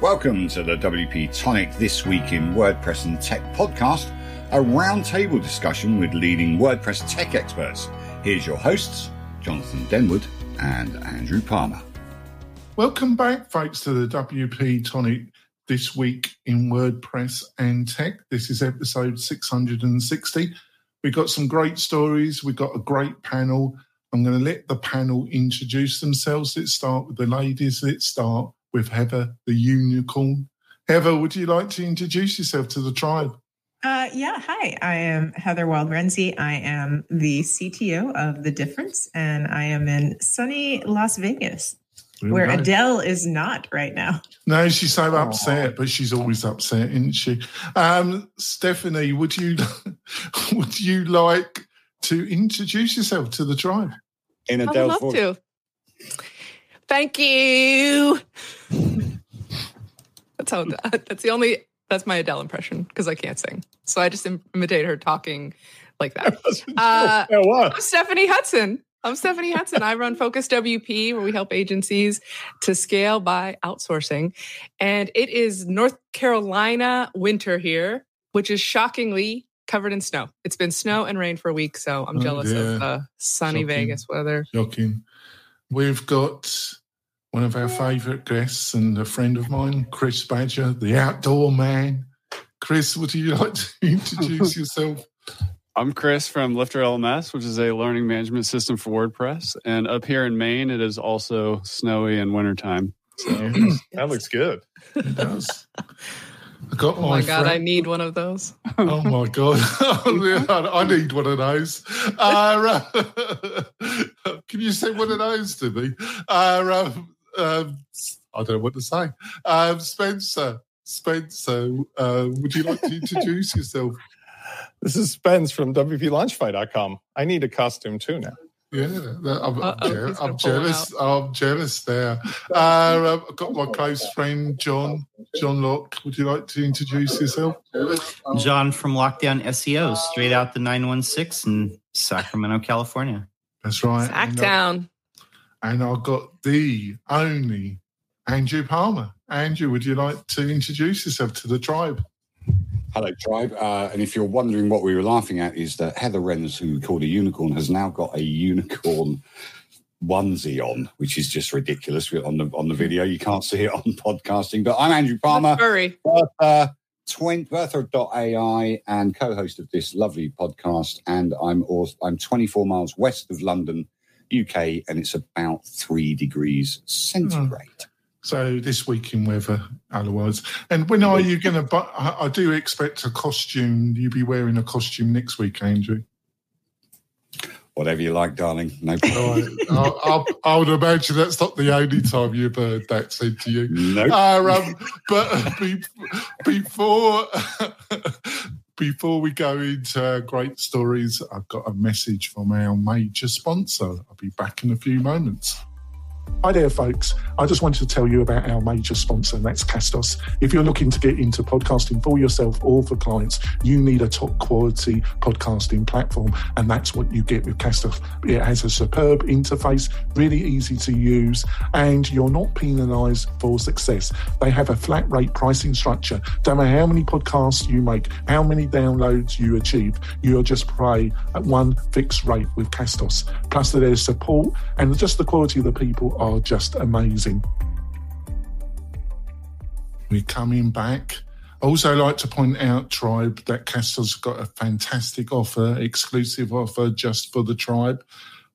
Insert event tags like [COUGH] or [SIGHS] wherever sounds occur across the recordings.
Welcome to the WP Tonic This Week in WordPress and Tech podcast, a roundtable discussion with leading WordPress tech experts. Here's your hosts, Jonathan Denwood and Andrew Palmer. Welcome back, folks, to the WP Tonic This Week in WordPress and Tech. This is episode 660. We've got some great stories, we've got a great panel. I'm going to let the panel introduce themselves. Let's start with the ladies. Let's start with Heather, the unicorn. Heather, would you like to introduce yourself to the tribe? Uh, yeah, hi. I am Heather Wilde-Renze. I am the CTO of The Difference, and I am in sunny Las Vegas, where Adele is not right now. No, she's so upset, but she's always upset, isn't she? Um, Stephanie, would you [LAUGHS] would you like to introduce yourself to the tribe? In Adele I'd love to. Thank you. That's how. [LAUGHS] That's the only. That's my Adele impression because I can't sing, so I just imitate her talking like that. [LAUGHS] Uh, I'm Stephanie Hudson. I'm Stephanie Hudson. I run Focus WP, where we help agencies to scale by outsourcing. And it is North Carolina winter here, which is shockingly covered in snow. It's been snow and rain for a week, so I'm oh, jealous of uh, sunny Shocking. Vegas weather. Shocking. We've got one of our favourite guests and a friend of mine, Chris Badgett, the outdoor man. Chris, would you like to [LAUGHS] introduce yourself? I'm Chris from Lifter LMS, which is a learning management system for WordPress. And up here in Maine, it is also snowy in wintertime. So that looks good. It does. I got oh my, my god, friend. I need one of those. oh my god, [LAUGHS] I need one of those. Uh, [LAUGHS] can you say one of those to me? Uh, um, um, I don't know what to say. Um, Spencer, Spencer, uh, would you like to introduce yourself? [LAUGHS] This is Spence from WPLaunchify.com. I need a costume too now. Yeah, I'm, I'm, I'm jealous. I'm jealous there. Uh, I've got my close friend John, John Locke. Would you like to introduce yourself? John from Lockdown SEO, straight out the 916 in Sacramento, California. That's right. Sacktown. And I've got the only Andrew Palmer. Andrew, would you like to introduce yourself to the tribe? Hello, tribe. Uh, and if you're wondering what we were laughing at, is that Heather Renz, who we called a unicorn, has now got a unicorn onesie on, which is just ridiculous on the on the video. You can't see it on [LAUGHS] podcasting. But I'm Andrew Palmer, Bertha, twin, Bertha.ai, and co-host of this lovely podcast. And I'm also, I'm 24 miles west of London, UK, and it's about three degrees centigrade. Oh. So this week in weather, otherwise. And when are you going to? But I do expect a costume. You'll be wearing a costume next week, Andrew. Whatever you like, darling. No problem. I, I, I, would imagine that's not the only time you've heard that said to you. No. Nope. Uh, um, but be, before [LAUGHS] before we go into great stories, I've got a message from our major sponsor. I'll be back in a few moments. Hi there, folks. I just wanted to tell you about our major sponsor, and that's Castos. If you're looking to get into podcasting for yourself or for clients, you need a top quality podcasting platform, and that's what you get with Castos. It has a superb interface, really easy to use, and you're not penalized for success. They have a flat rate pricing structure. Don't matter how many podcasts you make, how many downloads you achieve, you'll just pay at one fixed rate with Castos. Plus, there's support and just the quality of the people are just amazing. We're coming back. I also like to point out, Tribe, that Castos got a fantastic offer, exclusive offer just for the tribe.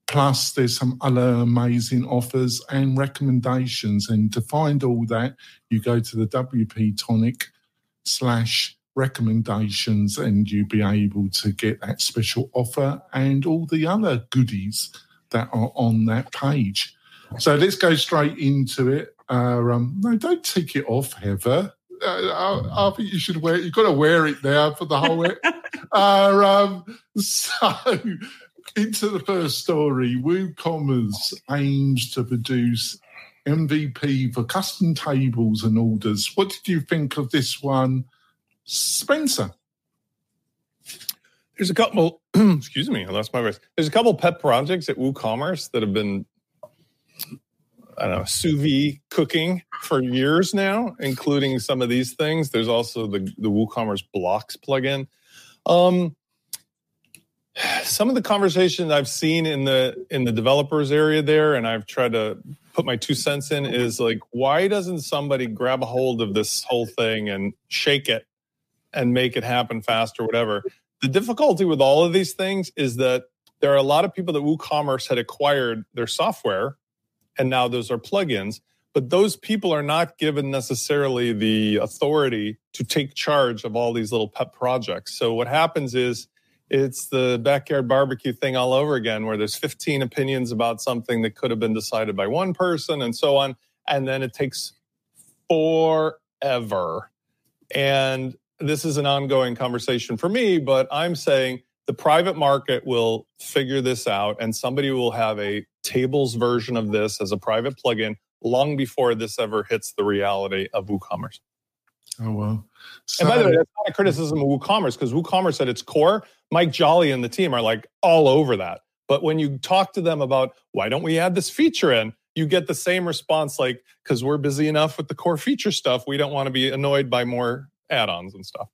Plus, there's some other amazing offers and recommendations. And to find all that, you go to the WP Tonic slash recommendations and you'll be able to get that special offer and all the other goodies that are on that page. So let's go straight into it. Uh, um, no, don't take it off, Heather. Uh, I, I, think you should wear it. You've got to wear it now for the whole. [LAUGHS] uh, um, so, into the first story, WooCommerce aims to produce MVP for custom tables and orders. What did you think of this one, Spencer? There's a couple. [CLEARS THROAT] excuse me, I lost my voice. There's a couple pet projects at WooCommerce that have been I don't know, sous vide cooking for years now, including some of these things. There's also the, the WooCommerce blocks plugin. Um, some of the conversation I've seen in the in the developers area there, and I've tried to put my two cents in, is like, why doesn't somebody grab a hold of this whole thing and shake it and make it happen fast or whatever? The difficulty with all of these things is that there are a lot of people that WooCommerce had acquired their software, and now those are plugins. But those people are not given necessarily the authority to take charge of all these little pet projects. So what happens is it's the backyard barbecue thing all over again, where there's 15 opinions about something that could have been decided by one person and so on. And then it takes forever. And this is an ongoing conversation for me, but I'm saying the private market will figure this out and somebody will have a tables version of this as a private plugin long before this ever hits the reality of WooCommerce. Oh, well. So, and by the way, that's not a criticism of WooCommerce because WooCommerce at its core, Mike Jolley and the team are like all over that. But when you talk to them about why don't we add this feature in, you get the same response like, because we're busy enough with the core feature stuff, we don't want to be annoyed by more add ons and stuff.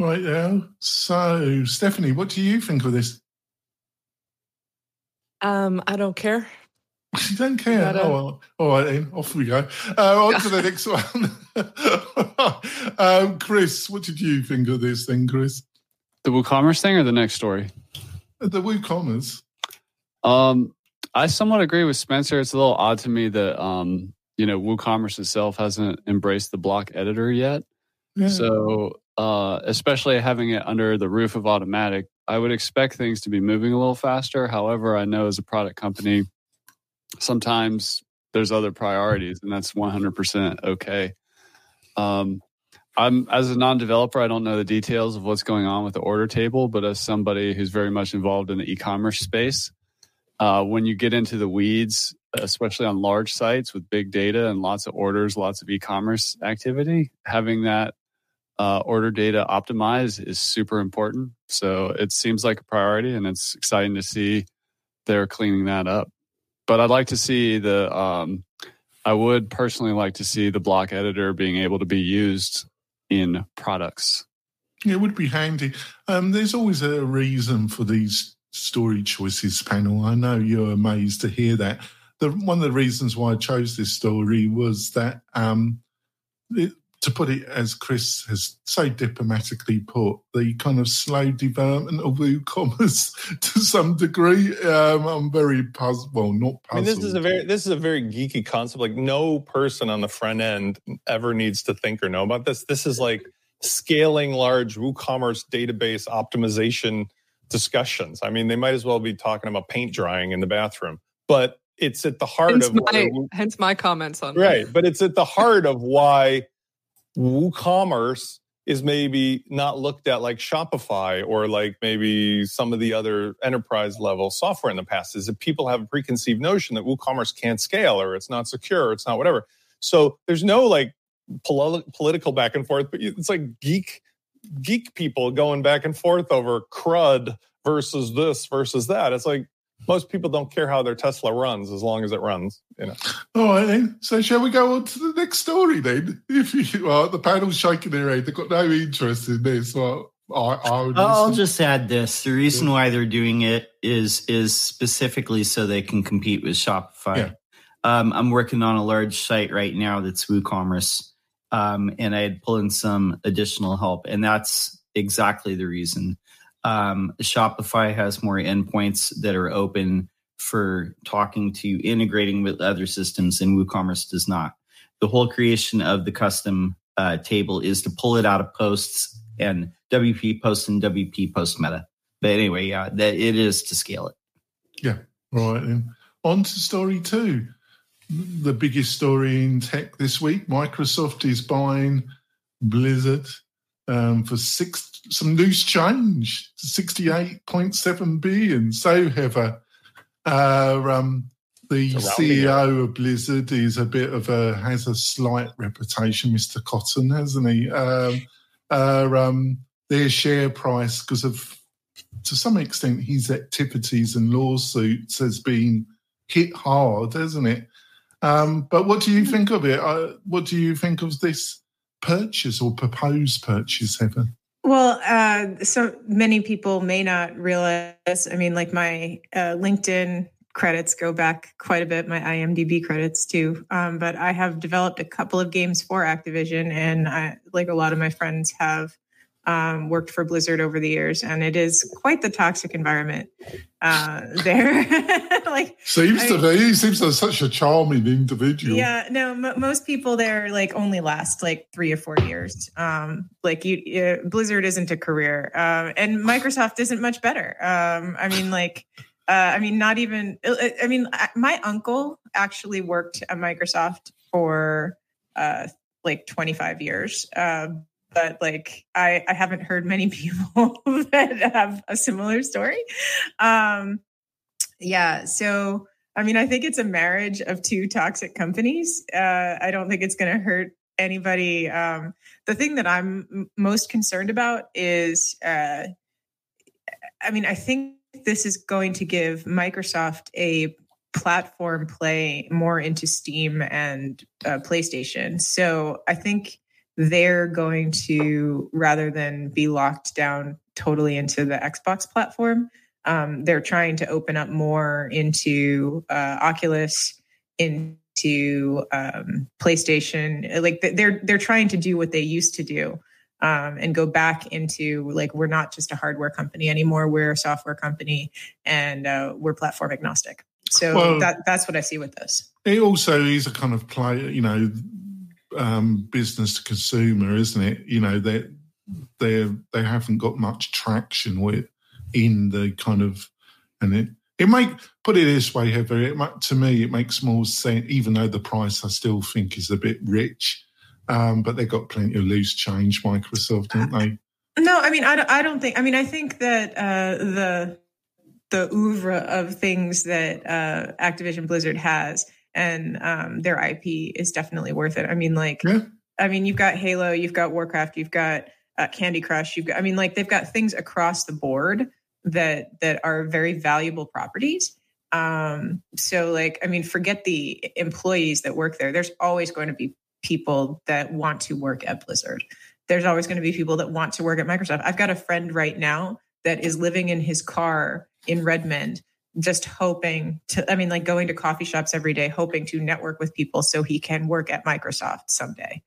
Right now. So, Stephanie, what do you think of this? Um, I don't care. [LAUGHS] You don't care. Gotta... Oh, well. all right, then off we go. Uh, on to the [LAUGHS] next one. [LAUGHS] um, Chris, what did you think of this thing, Chris? The WooCommerce thing or the next story? The WooCommerce. Um, I somewhat agree with Spencer. It's a little odd to me that um, you know WooCommerce itself hasn't embraced the block editor yet. Yeah. So, uh, especially having it under the roof of Automattic I would expect things to be moving a little faster. However, I know as a product company, sometimes there's other priorities, and that's 100% okay. Um, I'm as a non-developer, I don't know the details of what's going on with the order table, but as somebody who's very much involved in the e-commerce space, uh, when you get into the weeds, especially on large sites with big data and lots of orders, lots of e-commerce activity, having that uh, order data optimized is super important. So it seems like a priority, and it's exciting to see they're cleaning that up. But I'd like to see the. Um, I would personally like to see the block editor being able to be used in products. It would be handy. Um, there's always a reason for these story choices panel. I know you're amazed to hear that. The, one of the reasons why I chose this story was that um, it, to put it as Chris has so diplomatically put, the kind of slow development of WooCommerce [LAUGHS] to some degree. Um, I'm very puzzled. Well, not puzzled. I mean, this is a very this is a very geeky concept. Like no person on the front end ever needs to think or know about this. This is like scaling large WooCommerce database optimization discussions. I mean, they might as well be talking about paint drying in the bathroom, but it's at the heart hence of my, hence my comments on right. That. But it's at the heart of why WooCommerce is maybe not looked at like Shopify or like maybe some of the other enterprise level software in the past is that people have a preconceived notion that WooCommerce can't scale or it's not secure, or it's not whatever. So there's no like pol- political back and forth, but it's like geek geek people going back and forth over crud versus this versus that. It's like most people don't care how their Tesla runs as long as it runs. You know. All right then. So shall we go on to the next story then? [LAUGHS] If you well, the panel's shaking their head, they've got no interest in this. Well, I, I I'll just add this: the reason why they're doing it is is specifically so they can compete with Shopify. Yeah. Um, I'm working on a large site right now that's WooCommerce, um, and I had pulled in some additional help, and that's exactly the reason. Um, Shopify has more endpoints that are open for talking to integrating with other systems, and WooCommerce does not. The whole creation of the custom uh, table is to pull it out of posts and WP posts and WP post meta. But anyway, yeah, that it is to scale it. Yeah. Right. Then on to story two. The biggest story in tech this week Microsoft is buying Blizzard um, for six some loose change, sixty-eight point seven billion. So, Heather, uh, um, the CEO of Blizzard is a bit of a has a slight reputation, Mister Kotick, hasn't he? Um, uh, um, their share price, because of to some extent his activities and lawsuits, has been hit hard, hasn't it? Um, but what do you think of it? Uh, what do you think of this purchase or propose purchase, Heather? Well, uh, so many people may not realize. I mean, like my uh, LinkedIn credits go back quite a bit, my IMDb credits too. Um, but I have developed a couple of games for Activision, and I, like a lot of my friends have um, worked for Blizzard over the years, and it is quite the toxic environment uh, there. [LAUGHS] like seems I, to be, he seems like such a charming individual. Yeah, no, m- most people there like only last like three or four years. Um, like you, uh, Blizzard isn't a career, uh, and Microsoft isn't much better. Um, I mean, like. Uh, I mean, not even. Uh, I mean, my uncle actually worked at Microsoft for uh, like 25 years. Uh, but like I, I haven't heard many [LAUGHS] people that have a similar story. Um, yeah, so I mean, I think it's a marriage of two toxic companies. Uh, I don't think it's going to hurt anybody. Um, the thing that I'm m- most concerned about is, uh, I mean, I think this is going to give Microsoft a platform play more into Steam and uh, PlayStation. So I think they're going to rather than be locked down totally into the Xbox platform, um, they're trying to open up more into uh, Oculus, into um, PlayStation. Like they're they're trying to do what they used to do. Um, and go back into like we're not just a hardware company anymore we're a software company and uh, we're platform agnostic so well, that that's what i see with this it also is a kind of play you know um, business to consumer, isn't it? You know, they they they haven't got much traction with in the kind of and it it might put it this way, Heather. It might, to me, it makes more sense, even though the price I still think is a bit rich. Um, but they've got plenty of loose change, Microsoft, don't they? No, I mean, I don't, I don't think. I mean, I think that uh, the the oeuvre of things that uh, Activision Blizzard has and um, their IP is definitely worth it. I mean, like, yeah. I mean, you've got Halo, you've got Warcraft, you've got uh, Candy Crush, you've got, I mean, like, they've got things across the board that that are very valuable properties. Um, so, like, I mean, forget the employees that work there. There's always going to be people that want to work at Blizzard. There's always going to be people that want to work at Microsoft. I've got a friend right now that is living in his car in Redmond just hoping to, I mean, like going to coffee shops every day, hoping to network with people so he can work at Microsoft someday.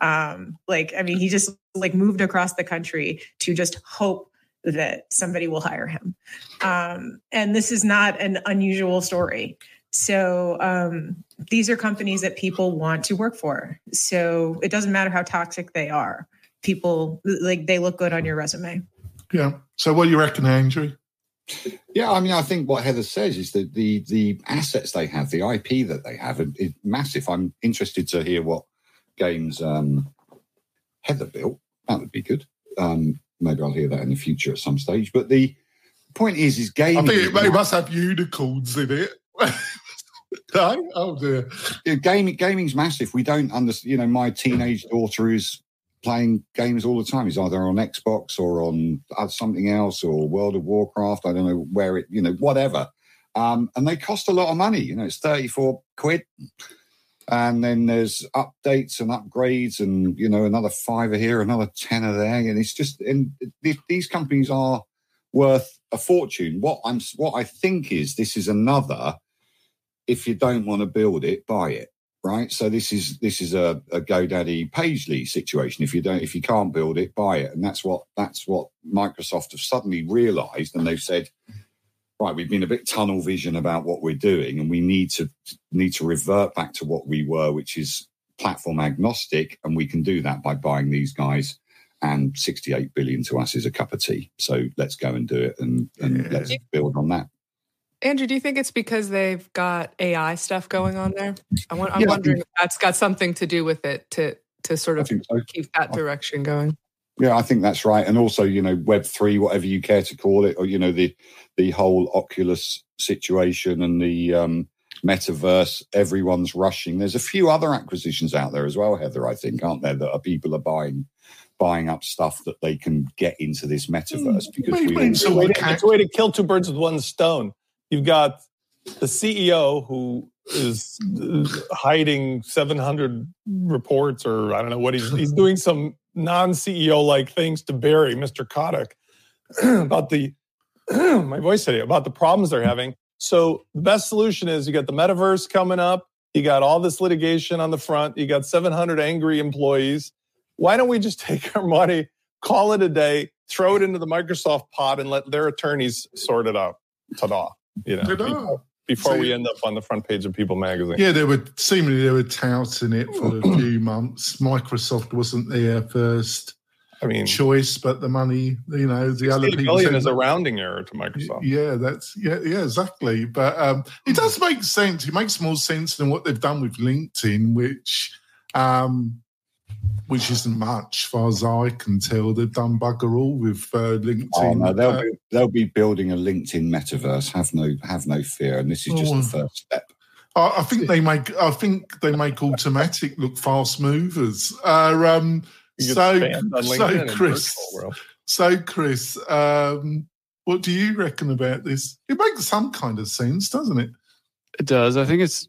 Um, like, I mean, he just like moved across the country to just hope that somebody will hire him. Um, and this is not an unusual story. So um, these are companies that people want to work for. So it doesn't matter how toxic they are. People like they look good on your resume. Yeah. So what do you reckon, Andrew? Yeah, I mean, I think what Heather says is that the the assets they have, the IP that they have, is massive. I'm interested to hear what games um, Heather built. That would be good. Um, maybe I'll hear that in the future at some stage. But the point is, is gaming. I think it, must have unicorns in it. [LAUGHS] no? Oh dear. Yeah, gaming gaming's massive. We don't understand. You know, my teenage daughter is playing games all the time. He's either on Xbox or on something else or World of Warcraft. I don't know where it, you know, whatever. Um, and they cost a lot of money. You know, it's 34 quid. And then there's updates and upgrades and, you know, another fiver here, another tenner there. And it's just, and these companies are worth a fortune. What I'm, what I think is this is another, if you don't want to build it, buy it right? So this is this is a, a GoDaddy Pagely situation. If you don't, if you can't build it, buy it, and that's what that's what Microsoft have suddenly realised, and they've said, right, we've been a bit tunnel vision about what we're doing, and we need to need to revert back to what we were, which is platform agnostic, and we can do that by buying these guys. And 68 billion to us is a cup of tea. So let's go and do it and, and yeah. let's build on that. Andrew, do you think it's because they've got AI stuff going on there? I am yeah, wondering if that's got something to do with it to to sort of so. keep that direction going. Yeah, I think that's right. And also, you know, Web three, whatever you care to call it, or you know, the the whole Oculus situation and the um, metaverse. Everyone's rushing. There's a few other acquisitions out there as well, Heather. I think, aren't there, that are people are buying buying up stuff that they can get into this metaverse because we, it's, a way it's a way to kill two birds with one stone you've got the CEO who is hiding 700 reports or I don't know what he's he's doing some non-CEO like things to Barry, Mr. Kotick, about the [CLEARS THROAT] my voice today about the problems they're having. So the best solution is you got the metaverse coming up, you got all this litigation on the front, you got 700 angry employees. Why don't we just [LAUGHS] take our money, call it a day, throw it into the Microsoft pot and let their attorneys sort it out? Ta-da. You know. Ta-da before so, we end up on the front page of People magazine. Yeah, they were seemingly they were touting it for a [CLEARS THROAT] few months. Microsoft wasn't their first I mean choice, but the money, you know, the other people billion is a rounding error to Microsoft. Yeah, that's yeah, yeah, exactly. But um, it does make sense. It makes more sense than what they've done with LinkedIn, which um, which isn't much, as far as I can tell. They've done bugger all with uh, LinkedIn. Oh, no, they'll, uh, be, they'll be building a LinkedIn metaverse. Have no have no fear, and this is just oh, the first step. I, I, think they make I think they make Automattic look fast movers. Uh, um, so so Chris, so Chris, um, what do you reckon about this? It makes some kind of sense, doesn't it? It does. I think it's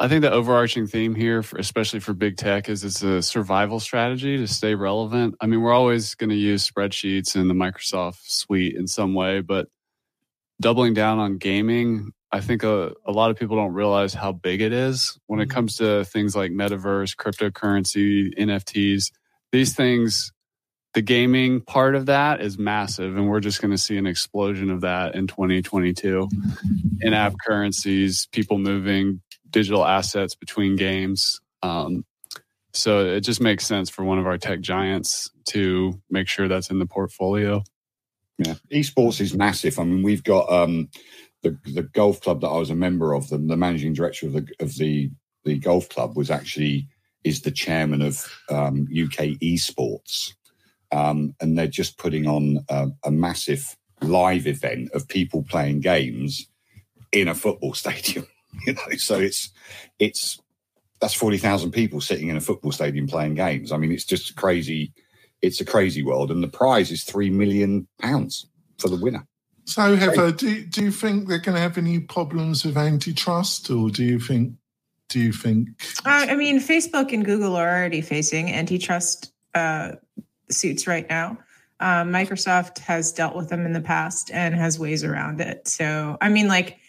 I think the overarching theme here, for, especially for big tech, is it's a survival strategy to stay relevant. I mean, we're always going to use spreadsheets and the Microsoft suite in some way, but doubling down on gaming, I think a, a lot of people don't realize how big it is when it mm-hmm. comes to things like metaverse, cryptocurrency, NFTs. These things, the gaming part of that is massive, and we're just going to see an explosion of that in 2022. In app currencies, people moving digital assets between games. Um, so it just makes sense for one of our tech giants to make sure that's in the portfolio. Yeah, esports is massive. I mean, we've got um, the the golf club that I was a member of. The, the managing director of the of the the golf club was actually is the chairman of um, UK esports, um, and they're just putting on a, a massive live event of people playing games in a football [LAUGHS] stadium. [LAUGHS] You know, so it's it's that's forty thousand people sitting in a football stadium playing games. I mean, it's just crazy. It's a crazy world, and the prize is three million pounds for the winner. So, Heather, do do you think they're going to have any problems with antitrust, or do you think do you think? Uh, I mean, Facebook and Google are already facing antitrust uh, suits right now. Um, Microsoft has dealt with them in the past and has ways around it. So, I mean, like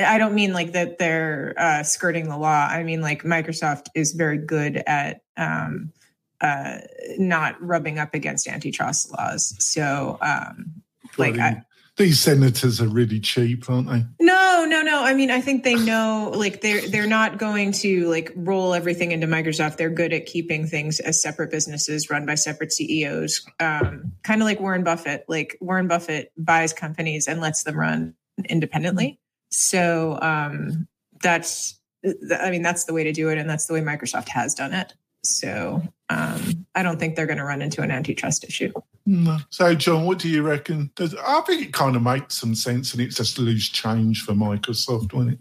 I don't mean like that they're uh, skirting the law. I mean like Microsoft is very good at um, uh, not rubbing up against antitrust laws. So, um, like, I, these senators are really cheap, aren't they? No, no, no. I mean, I think they know like they're they're not going to like roll everything into Microsoft. They're good at keeping things as separate businesses run by separate CEOs. Um, kind of like Warren Buffett. Like Warren Buffett buys companies and lets them run independently. So um, that's, I mean, that's the way to do it, and that's the way Microsoft has done it. So um, I don't think they're going to run into an antitrust issue. No. So, John, what do you reckon? Does, I think it kind of makes some sense, and it's just loose change for Microsoft, won't it?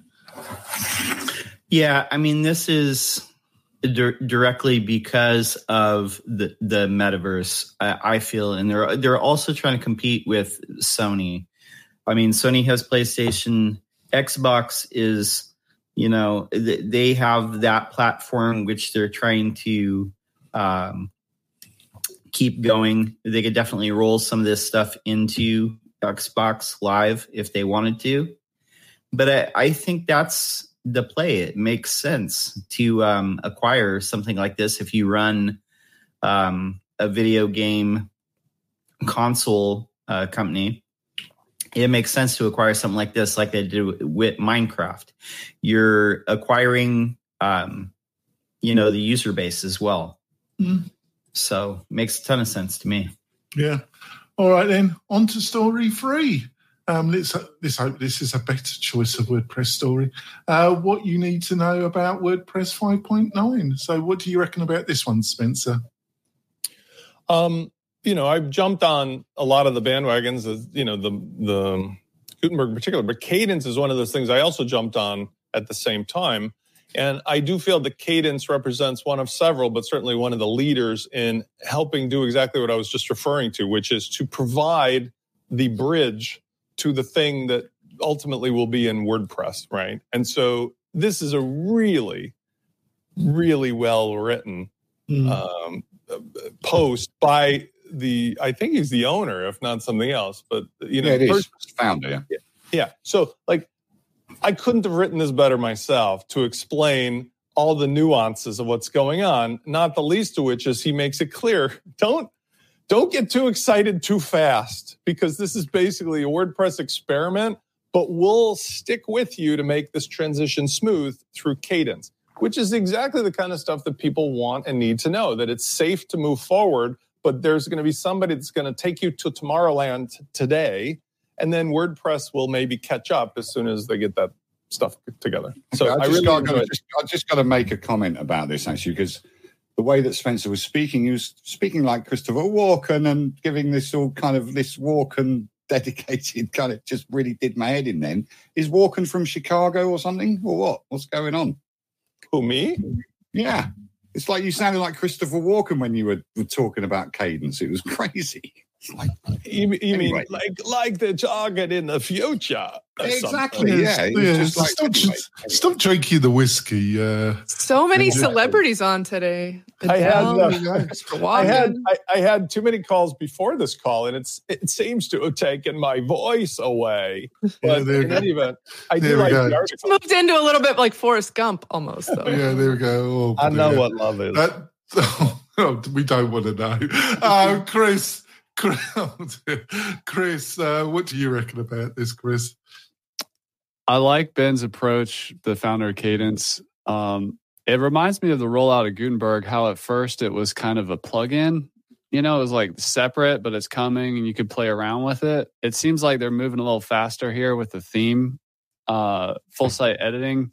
Yeah, I mean, this is di- directly because of the the metaverse. I, I feel, and they're they're also trying to compete with Sony. I mean, Sony has PlayStation Xbox is, you know, they have that platform which they're trying to um, keep going. They could definitely roll some of this stuff into Xbox Live if they wanted to. But I, I think that's the play. It makes sense to um, acquire something like this if you run um, a video game console uh, company it makes sense to acquire something like this, like they did with Minecraft. You're acquiring, um, you know, the user base as well. Mm. So makes a ton of sense to me. Yeah. All right then. On to story three. Um, let's let's hope this is a better choice of WordPress story. Uh, what you need to know about WordPress 5.9. So, what do you reckon about this one, Spencer? Um, you know, I've jumped on a lot of the bandwagons, you know, the the Gutenberg in particular, but Kadence is one of those things I also jumped on at the same time. And I do feel that Kadence represents one of several, but certainly one of the leaders in helping do exactly what I was just referring to, which is to provide the bridge to the thing that ultimately will be in WordPress, right? And so this is a really, really well written mm. um, post by the. I think he's the owner, if not something else. But you know, yeah, it is founder. Yeah. yeah. So like, I couldn't have written this better myself to explain all the nuances of what's going on. Not the least of which is he makes it clear: [LAUGHS] don't don't get too excited too fast because this is basically a WordPress experiment, but we'll stick with you to make this transition smooth through Kadence, which is exactly the kind of stuff that people want and need to know that it's safe to move forward, but there's going to be somebody that's going to take you to Tomorrowland today. And then WordPress will maybe catch up as soon as they get that stuff together. So okay, I, I, really just, I just got to make a comment about this actually because the way that Spencer was speaking, he was speaking like Christopher Walken and giving this all kind of this Walken [LAUGHS] dedicated kind of just really did my head in then. Is Walken from Chicago or something? Or what? What's going on? Who, me? Yeah. It's like you sounded like Christopher Walken when you were, were talking about Kadence. It was [LAUGHS] crazy. Like, you, you anyway. mean like like the target in the future? Exactly. Yeah. yeah. Like, stop, stop, drinking the whiskey. Uh, so many celebrities on today. I had, uh, [LAUGHS] I had I, I, had too many calls before this call, and it's it seems to have taken my voice away. But yeah, in any event, I there do like go. the article. Moved into a little bit like Forrest Gump almost. Though. yeah, there we go. Oh, I know what love is. That, [LAUGHS] oh, we don't want to know. Uh, Chris. [LAUGHS] Chris, uh, what do you reckon about this, Chris? I like Ben's approach, the founder of Kadence. Um, it reminds me of the rollout of Gutenberg, how at first it was kind of a plug-in. You know, it was like separate, but it's coming and you could play around with it. It seems like they're moving a little faster here with the theme, uh, full site editing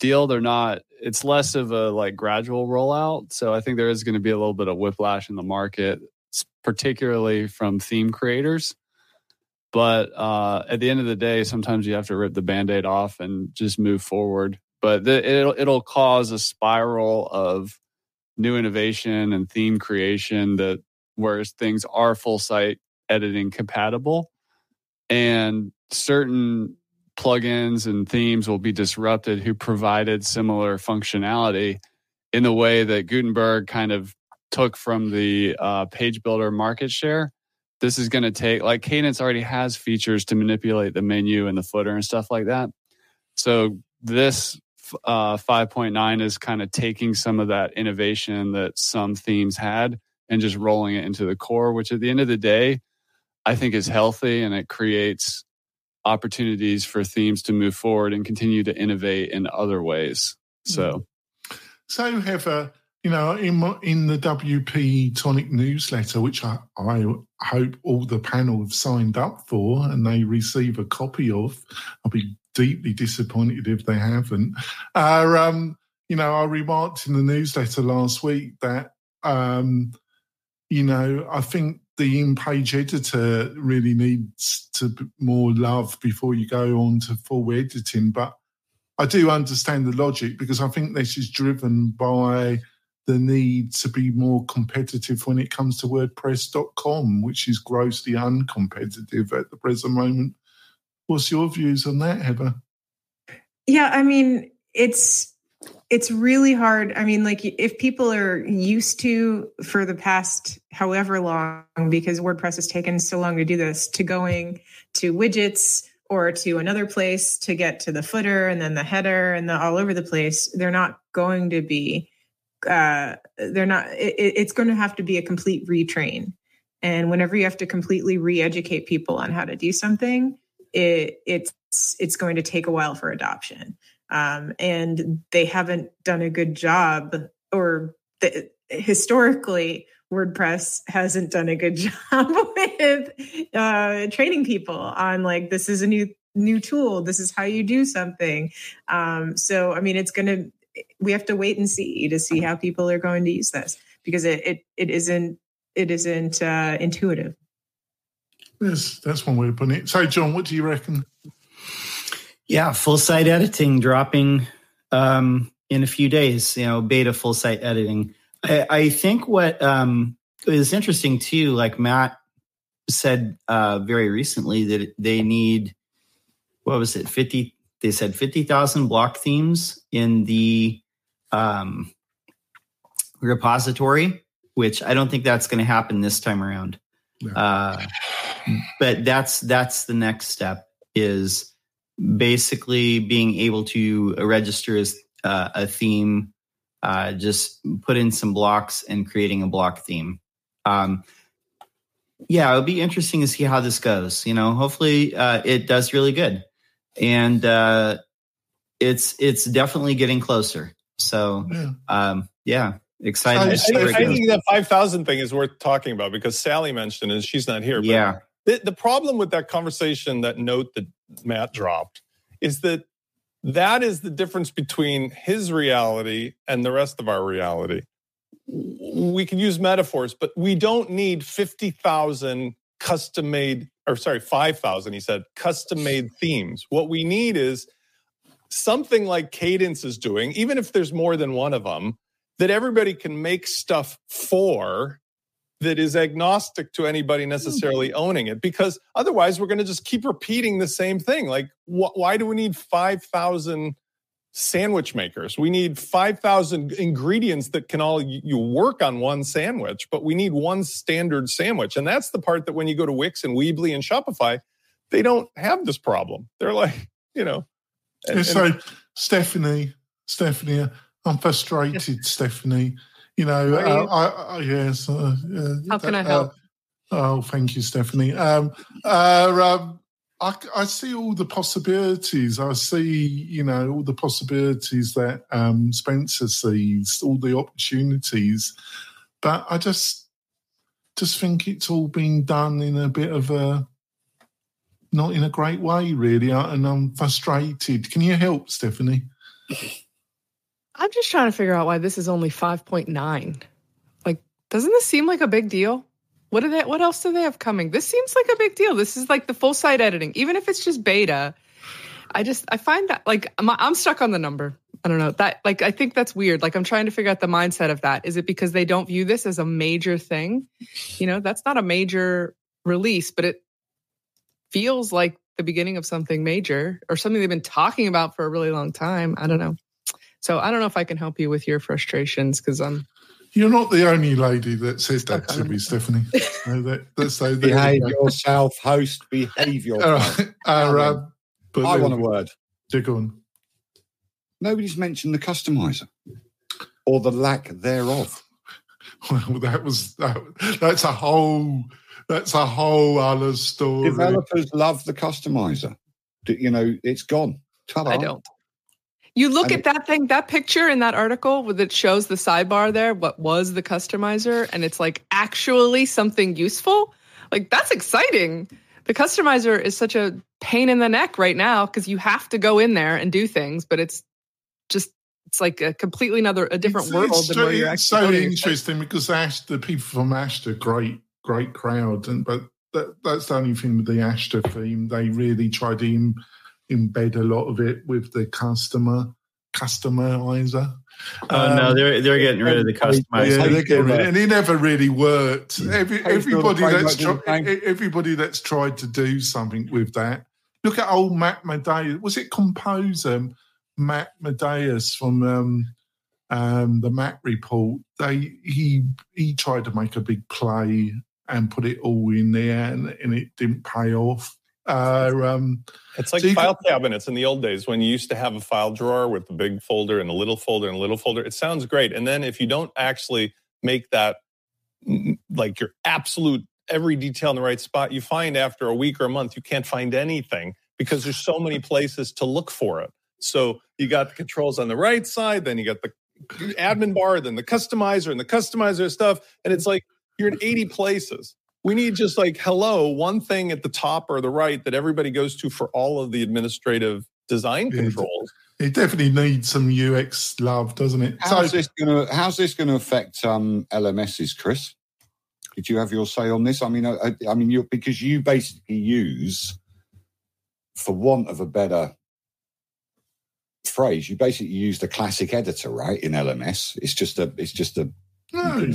deal. They're not, it's less of a like gradual rollout. So I think there is going to be a little bit of whiplash in the market particularly from theme creators. But uh, at the end of the day, sometimes you have to rip the band aid off and just move forward. But the, it'll, it'll cause a spiral of new innovation and theme creation that whereas things are full site editing compatible and certain plugins and themes will be disrupted who provided similar functionality in the way that Gutenberg kind of took from the uh, page builder market share. This is going to take, like Kadence already has features to manipulate the menu and the footer and stuff like that. So this uh, 5.9 is kind of taking some of that innovation that some themes had and just rolling it into the core, which at the end of the day, I think is healthy and it creates opportunities for themes to move forward and continue to innovate in other ways. So, so Heather, you know, in in the WP Tonic newsletter, which I, I hope all the panel have signed up for and they receive a copy of, I'll be deeply disappointed if they haven't. Uh, um, you know, I remarked in the newsletter last week that, um, you know, I think the in-page editor really needs to more love before you go on to full editing. But I do understand the logic because I think this is driven by the need to be more competitive when it comes to WordPress.com, which is grossly uncompetitive at the present moment. What's your views on that, Heather? Yeah, I mean, it's it's really hard. I mean, like if people are used to for the past however long, because WordPress has taken so long to do this, to going to widgets or to another place to get to the footer and then the header and the all over the place, they're not going to be uh, they're not it, it's going to have to be a complete retrain. And whenever you have to completely re-educate people on how to do something it, it's it's going to take a while for adoption. Um, and they haven't done a good job or the, historically wordpress hasn't done a good [LAUGHS] job with uh, training people on like this is a new new tool this is how you do something. Um, so i mean it's going to we have to wait and see to see how people are going to use this because it it, it isn't it isn't uh, intuitive. Yes, that's one way to put it. So, John, what do you reckon? Yeah, full site editing dropping um, in a few days. You know, beta full site editing. I, I think what um, is interesting too, like Matt said uh, very recently, that they need what was it, fifty they said 50,000 block themes in the um, repository, which I don't think that's going to happen this time around. Uh, but that's that's the next step is basically being able to register as uh, a theme, uh, just put in some blocks and creating a block theme. Um, yeah, it'll be interesting to see how this goes. You know, hopefully uh, it does really good, and uh, it's it's definitely getting closer. So, yeah, um, yeah excited. I, I, I think that five thousand thing is worth talking about because Sally mentioned it. She's not here. yeah. The, the problem with that conversation, that note that Matt dropped, is that that is the difference between his reality and the rest of our reality we can use metaphors, but we don't need 50,000 custom made, or sorry, 5,000, he said, custom made [LAUGHS] themes. What we need is something like Kadence is doing, even if there's more than one of them, that everybody can make stuff for that is agnostic to anybody necessarily mm-hmm. owning it because otherwise we're going to just keep repeating the same thing like wh- why do we need 5000 sandwich makers. We need 5,000 ingredients that can all you work on one sandwich, but we need one standard sandwich. And that's the part that when you go to Wix and Weebly and Shopify, they don't have this problem. They're like, you know. And, so, and, Stephanie, Stephanie, I'm frustrated, Stephanie. You know, uh. I, I, yes. Uh, How can I help? Uh, oh, thank you, Stephanie. Um, uh, um, I, I, see all the possibilities. I see, you know, all the possibilities that um, Spencer sees, all the opportunities. But I just, just think it's all been done in a bit of a, not in a great way, really. And I'm frustrated. Can you help, Stephanie? I'm just trying to figure out why this is only 5.9. Like, doesn't this seem like a big deal? What do they? What else do they have coming? This seems like a big deal. This is like the full site editing, even if it's just beta. I just I find that like I'm, I'm stuck on the number. I don't know that like I think that's weird. Like I'm trying to figure out the mindset of that. Is it because they don't view this as a major thing? You know, that's not a major release, but it feels like the beginning of something major or something they've been talking about for a really long time. I don't know. So I don't know if I can help you with your frustrations because I'm you're not the only lady that says that to me, Stephanie. [LAUGHS] so that, that's, behave yourself, host. Behave yourself. Right. Uh, uh, I want a word. Dig on. Nobody's mentioned the customizer or the lack thereof. [LAUGHS] Well, that was that, that's a whole that's a whole other story. Developers love the customizer. You know, it's gone. Ta-da. I don't. You look I mean, at that thing, that picture in that article that shows the sidebar there, what was the customizer, and it's like actually something useful. Like that's exciting. The customizer is such a pain in the neck right now because you have to go in there and do things, but it's just it's like a completely another a different it's, world it's, than where you're it's so interesting because Ash, the people from Astra, great, great crowd, and but that, that's the only thing with the Astra theme. They really tried to embed a lot of it with the customer customizer. Oh um, no, they're they're getting rid of the customizer. Yeah, they're getting rid, and he never really worked. Every, everybody that's tried, everybody that's tried to do something with that. Look at old Matt Medeiros. Was it composer Matt Medeiros from um, um, the Matt Report? They he he tried to make a big play and put it all in there, and, and it didn't pay off. Uh, um, it's like so file cabinets in the old days when you used to have a file drawer with the big folder and a little folder and a little folder. It sounds great. And then if you don't actually make that like your absolute every detail in the right spot, you find after a week or a month, you can't find anything because there's so many places to look for it. So you got the controls on the right side, then you got the admin bar, then the customizer and the customizer stuff. And it's like you're in 80 places we need just like hello one thing at the top or the right that everybody goes to for all of the administrative design controls. it definitely needs some ux love doesn't it? How's so, this going to how's this going to affect um lms's chris? Did you have your say on this? I mean i, I mean you because you basically use for want of a better phrase you basically use the classic editor right in lms it's just a it's just a no,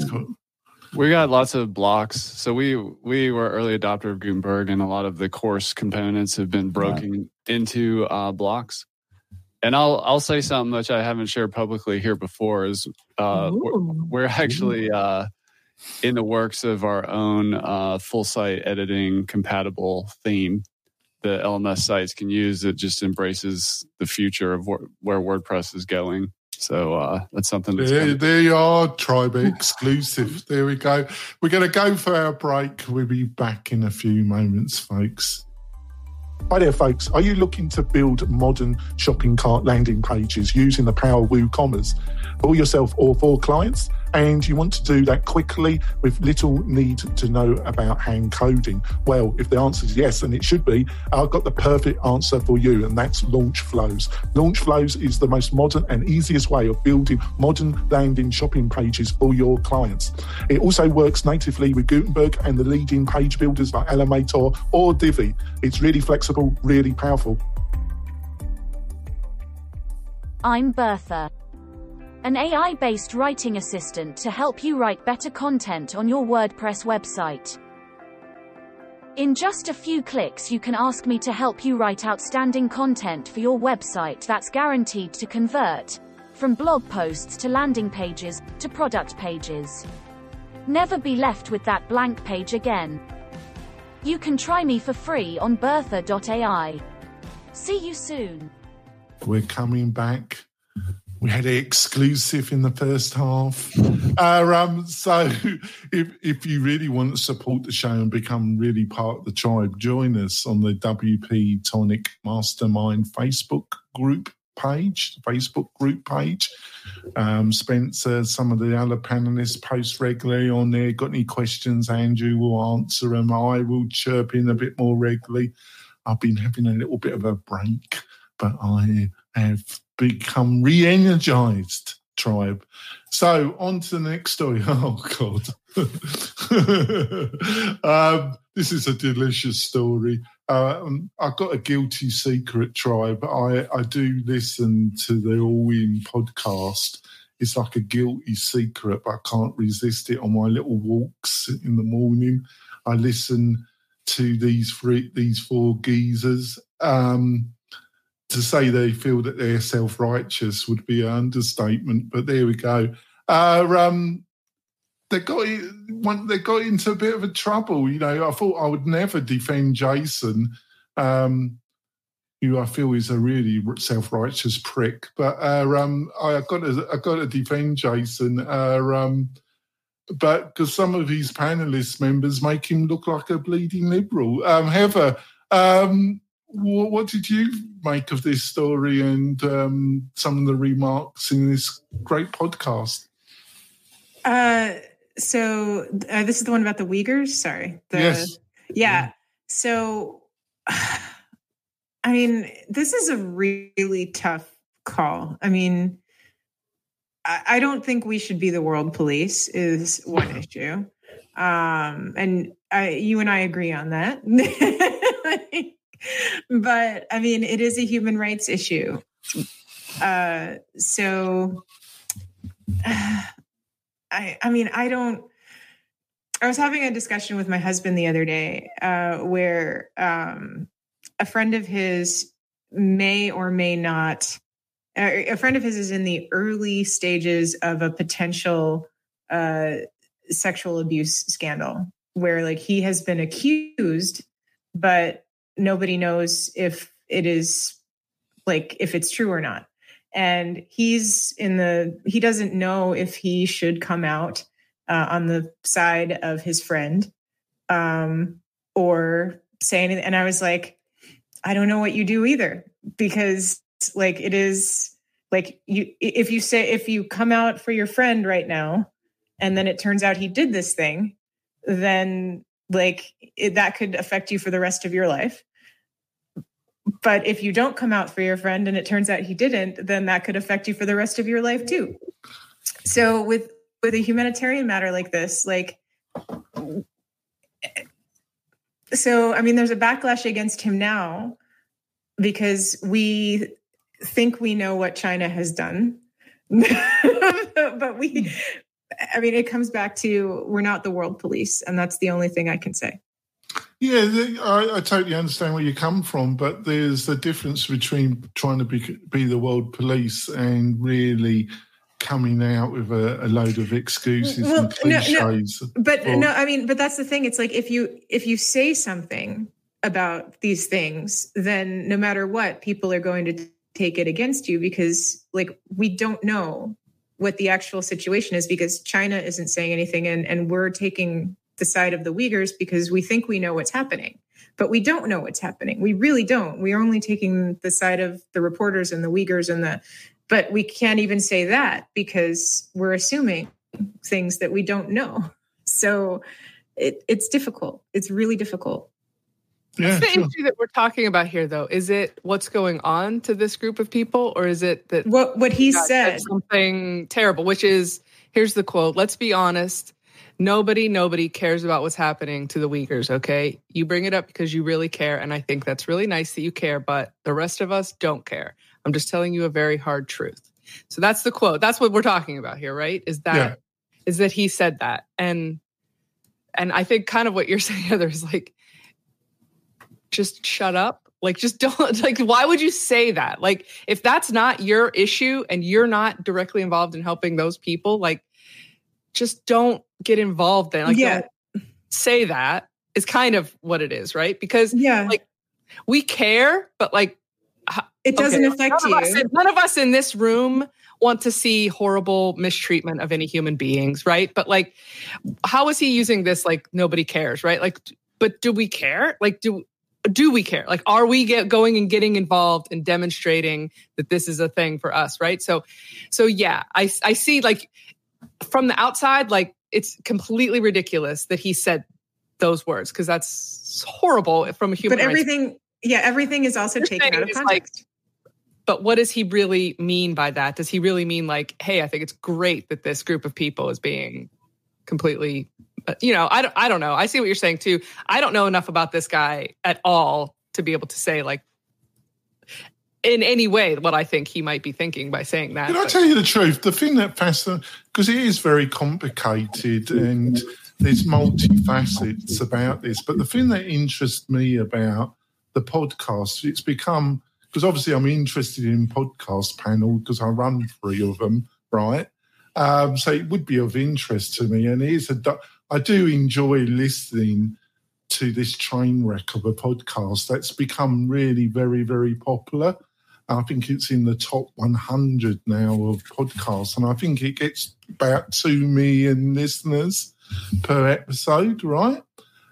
we got lots of blocks. So we we were early adopter of Gutenberg, and a lot of the course components have been broken into uh, blocks. and I'll I'll say something which I haven't shared publicly here before is uh, we're, we're, actually uh, in the works of our own uh, full site editing compatible theme that LMS sites can use. that just embraces the future of wh- where WordPress is going. So uh, that's something. That's there, there you are, Tribe exclusive. there we go. We're going to go for our break. We'll be back in a few moments, folks. Hi there, folks. Are you looking to build modern shopping cart landing pages using the power of WooCommerce for yourself or for clients? And you want to do that quickly with little need to know about hand coding? Well, if the answer is yes, and it should be, I've got the perfect answer for you, and that's Launch Flows. Launch Flows is the most modern and easiest way of building modern landing shopping pages for your clients. It also works natively with Gutenberg and the leading page builders like Elementor or Divi. It's really flexible, really powerful. I'm Bertha an AI based writing assistant to help you write better content on your WordPress website. In just a few clicks, you can ask me to help you write outstanding content for your website that's guaranteed to convert, from blog posts to landing pages to product pages. Never be left with that blank page again. You can try me for free on bertha.ai. See you soon. We're coming back we had an exclusive in the first half. Uh, um, so, if if you really want to support the show and become really part of the tribe, join us on the WP Tonic Mastermind Facebook group page, Facebook group page. Um, Spencer, some of the other panelists post regularly on there. Got any questions? Andrew will answer them. I will chirp in a bit more regularly. I've been having a little bit of a break, but I have become re-energized tribe. So on to the next story. [LAUGHS] Oh God. [LAUGHS] um, this is a delicious story. Um, I've got a guilty secret tribe. I, I do listen to the All In podcast. It's like a guilty secret, but I can't resist it on my little walks in the morning. I listen to these three, these four geezers. Um, to say they feel that they're self righteous would be an understatement, but there we go. Uh, um, they got they got into a bit of a trouble. You know, I thought I would never defend Jason, um, who I feel is a really self righteous prick. But uh, um, I got to I got to defend Jason. Uh, um, but because some of his panelist members make him look like a bleeding liberal. Um, um, what did you make of this story and um, some of the remarks in this great podcast? Uh, so uh, this is the one about the Uyghurs. Sorry. The, yes. Yeah. So, [SIGHS] I mean, this is a really tough call. I mean, I, I don't think we should be the world police. Is one issue, um, and I, you and I agree on that. [LAUGHS] [LAUGHS] but I mean, it is a human rights issue. Uh, so, [SIGHS] I, I mean, I don't. I was having a discussion with my husband the other day, uh, where um, a friend of his may or may not. Uh, a friend of his is in the early stages of a potential uh, sexual abuse scandal, where like he has been accused, but nobody knows if it is like if it's true or not. And he's in the he doesn't know if he should come out uh, on the side of his friend um or say anything and i was like i don't know what you do either because like it is like you if you say if you come out for your friend right now and then it turns out he did this thing then like it, that could affect you for the rest of your life. But if you don't come out for your friend and it turns out he didn't then that could affect you for the rest of your life too. So with with a humanitarian matter like this like so i mean there's a backlash against him now because we think we know what china has done. [LAUGHS] But we I mean, it comes back to we're not the world police, and that's the only thing I can say. Yeah, I, I, totally understand where you come from, but there's the difference between trying to be be the world police and really coming out with a, a load of excuses well, and cliches. No, no, but or, no, I mean, but that's the thing. It's like if you if you say something about these things, then no matter what, people are going to take it against you because like we don't know what the actual situation is because China isn't saying anything and, and we're taking the side of the Uyghurs because we think we know what's happening, but we don't know what's happening. We really don't. We're only taking the side of the reporters and the Uyghurs and the, but we can't even say that because we're assuming things that we don't know. [LAUGHS] So it, it's difficult. It's really difficult. Yeah, the sure. issue that we're talking about here, though, is it what's going on to this group of people, or is it that what what he said something terrible? Which is here's the quote: "Let's be honest. Nobody, nobody cares about what's happening to the Uyghurs. Okay, you bring it up because you really care, and I think that's really nice that you care. But the rest of us don't care. I'm just telling you a very hard truth. So that's the quote. That's what we're talking about here, right? Is that yeah. is that he said that, and and I think kind of what you're [LAUGHS] saying, Heather, is like just shut up? Like just [LAUGHS] don't like why would you say that? Like if that's not your issue and you're not directly involved in helping those people like just don't get involved then. Like yeah. say that is kind of what it is right? Because yeah. like we care but like it doesn't okay, affect none you of us, none of us in this room want to see horrible mistreatment of any human beings right? But like how is he using this like nobody cares right? Like but do we care? Like do do we care? Like, are we get going and getting involved and demonstrating that this is a thing for us? Right. So, so yeah, I, I see like from the outside, like it's completely ridiculous that he said those words because that's horrible from a human. But everything, rights. yeah, everything is also taken out of context. Like, but what does he really mean by that? Does he really mean like, hey, I think it's great that this group of people is being completely you know, I don't, I don't know. I see what you're saying too. I don't know enough about this guy at all to be able to say like in any way what I think he might be thinking by saying that. Can I tell you the truth? The thing that fascinates because it is very complicated and there's multifacets about this. But the thing that interests me about the podcast, it's become because obviously I'm interested in podcast panel because I run three of them, right? Um, so it would be of interest to me, and it is a. I do enjoy listening to this train wreck of a podcast that's become really very, very popular. I think it's in the top 100 now of podcasts, and I think it gets about 2 million listeners per episode, right?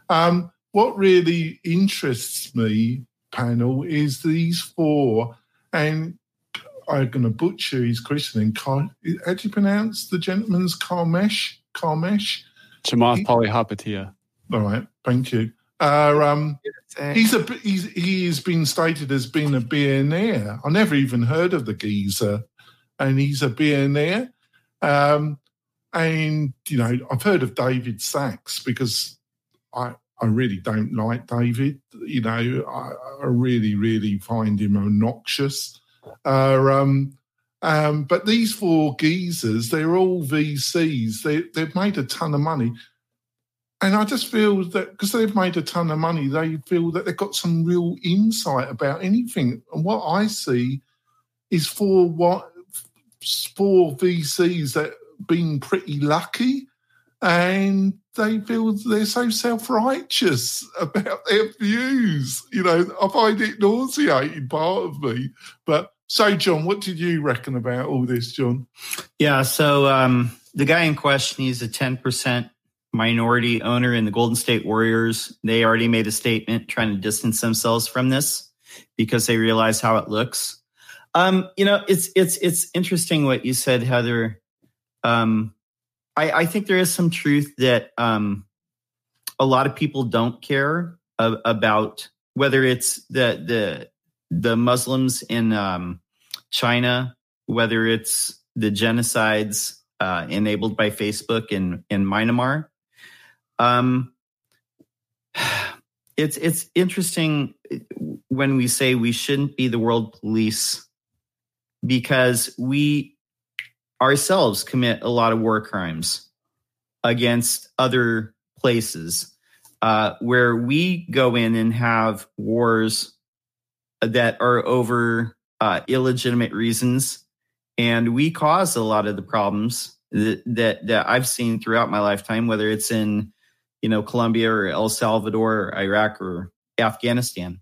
Um, what really interests me, panel, is these four, and I'm going to butcher his christening. How do you pronounce the gentleman's Karmesh? Karmesh? Chamath Palihapitiya. All right, thank you. Uh, um, he's a he's he's been stated as being a billionaire. I never even heard of the geezer, and he's a billionaire. Um, and you know, I've heard of David Sachs because I I really don't like David. You know, I, I really really find him obnoxious. Uh, um, um, but these four geezers, they're all VCs. They, they've made a ton of money. And I just feel that because they've made a ton of money, they feel that they've got some real insight about anything. And what I see is for what four VCs that been pretty lucky and they feel they're so self-righteous about their views. You know, I find it nauseating part of me. But so, John, what did you reckon about all this, John? Yeah, so um, the guy in question, he's a 10% minority owner in the Golden State Warriors. They already made a statement trying to distance themselves from this because they realize how it looks. Um, you know, it's it's it's interesting what you said, Heather. Um, I, I think there is some truth that um, a lot of people don't care about whether it's the the the Muslims in um, China, whether it's the genocides uh, enabled by Facebook in in Myanmar. Um, [SIGHS] it's it's interesting when we say we shouldn't be the world police because we ourselves commit a lot of war crimes against other places. uh, where we go in and have wars that are over uh, illegitimate reasons, and we cause a lot of the problems that, that that I've seen throughout my lifetime, whether it's in you know Colombia or El Salvador, or Iraq, or Afghanistan.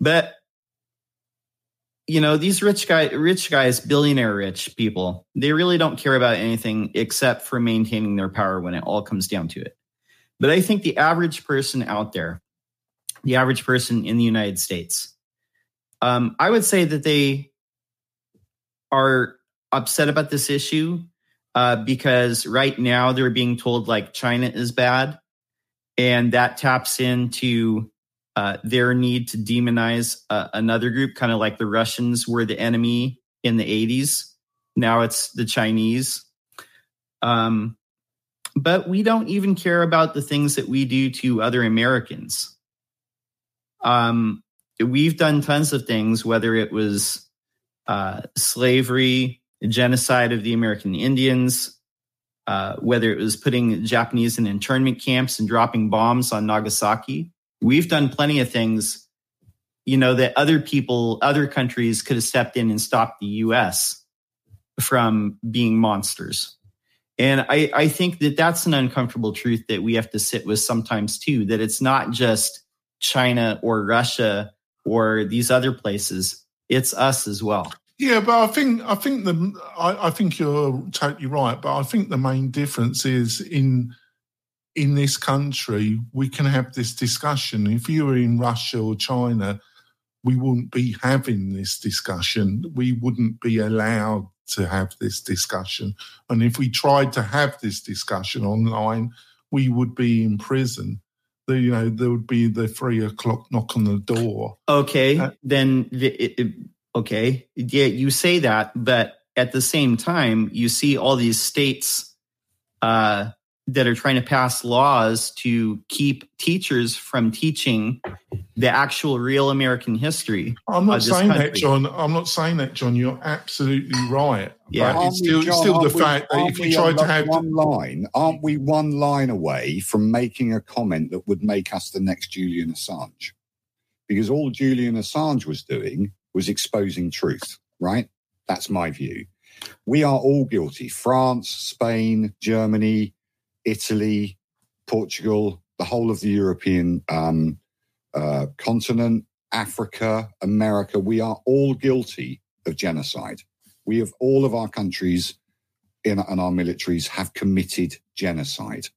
But you know these rich guy rich guys billionaire rich people they really don't care about anything except for maintaining their power when it all comes down to it but i think the average person out there the average person in the united states um, i would say that they are upset about this issue uh, because right now they're being told like china is bad and that taps into uh, their need to demonize uh, another group, kind of like the Russians were the enemy in the 80s. Now it's the Chinese. Um, but we don't even care about the things that we do to other Americans. Um, we've done tons of things, whether it was uh, slavery, genocide of the American Indians, uh, whether it was putting Japanese in internment camps and dropping bombs on Nagasaki we've done plenty of things, you know, that other people, other countries could have stepped in and stopped the US from being monsters. And I, I think that that's an uncomfortable truth that we have to sit with sometimes too, that it's not just China or Russia or these other places, it's us as well. Yeah, but I think I think the I, I, think you're totally right. But I think the main difference is in in this country, we can have this discussion. If you were in Russia or China, we wouldn't be having this discussion. We wouldn't be allowed to have this discussion. And if we tried to have this discussion online, we would be in prison. The, you know, there would be the three o'clock knock on the door. Okay, uh, then it, it, okay, yeah, you say that, but at the same time, you see all these states uh, that are trying to pass laws to keep teachers from teaching the actual real American history. I'm not saying country. that, John. I'm not saying that, John. You're absolutely right. Yeah, but it's still, John, still the we, fact that if you try to have one line, aren't we one line away from making a comment that would make us the next Julian Assange? Because all Julian Assange was doing was exposing truth, right? That's my view. We are all guilty. France, Spain, Germany, Italy, Portugal, the whole of the European um, uh, continent, Africa, America, we are all guilty of genocide. We have all of our countries in, and our militaries have committed genocide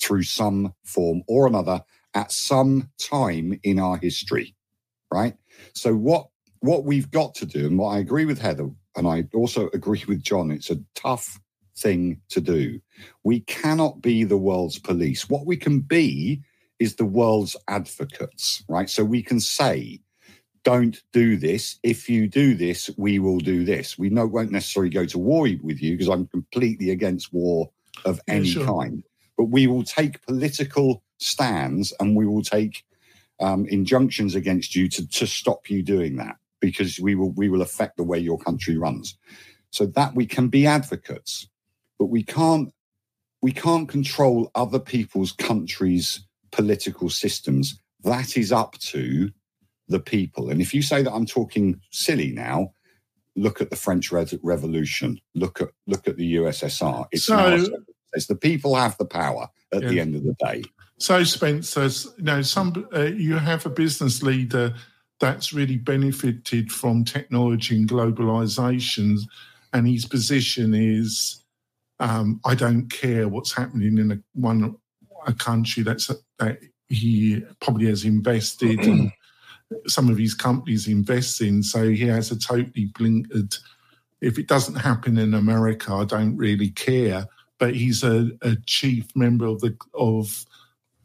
through some form or another at some time in our history, right? So what what we've got to do, and what I agree with Heather, and I also agree with John, it's a tough thing to do. We cannot be the world's police. What we can be is the world's advocates, right? So we can say, don't do this. If you do this, we will do this. We know, won't necessarily go to war with you because I'm completely against war of any sure. kind. But we will take political stands and we will take um, injunctions against you to, to stop you doing that because we will we will affect the way your country runs. So that we can be advocates but we can't we can't control other people's countries' political systems. That is up to the people. And if you say that I'm talking silly now, look at the French Re- Revolution. Look at look at the USSR. It's, so, it's the people have the power at yeah. the end of the day. So, Spencer, you know, some uh, you have a business leader that's really benefited from technology and globalization, and his position is um, I don't care what's happening in a, one a country that's that he probably has invested and [CLEARS THROAT] some of his companies invest in. So he has a totally blinkered. If it doesn't happen in America, I don't really care. But he's a, a chief member of the of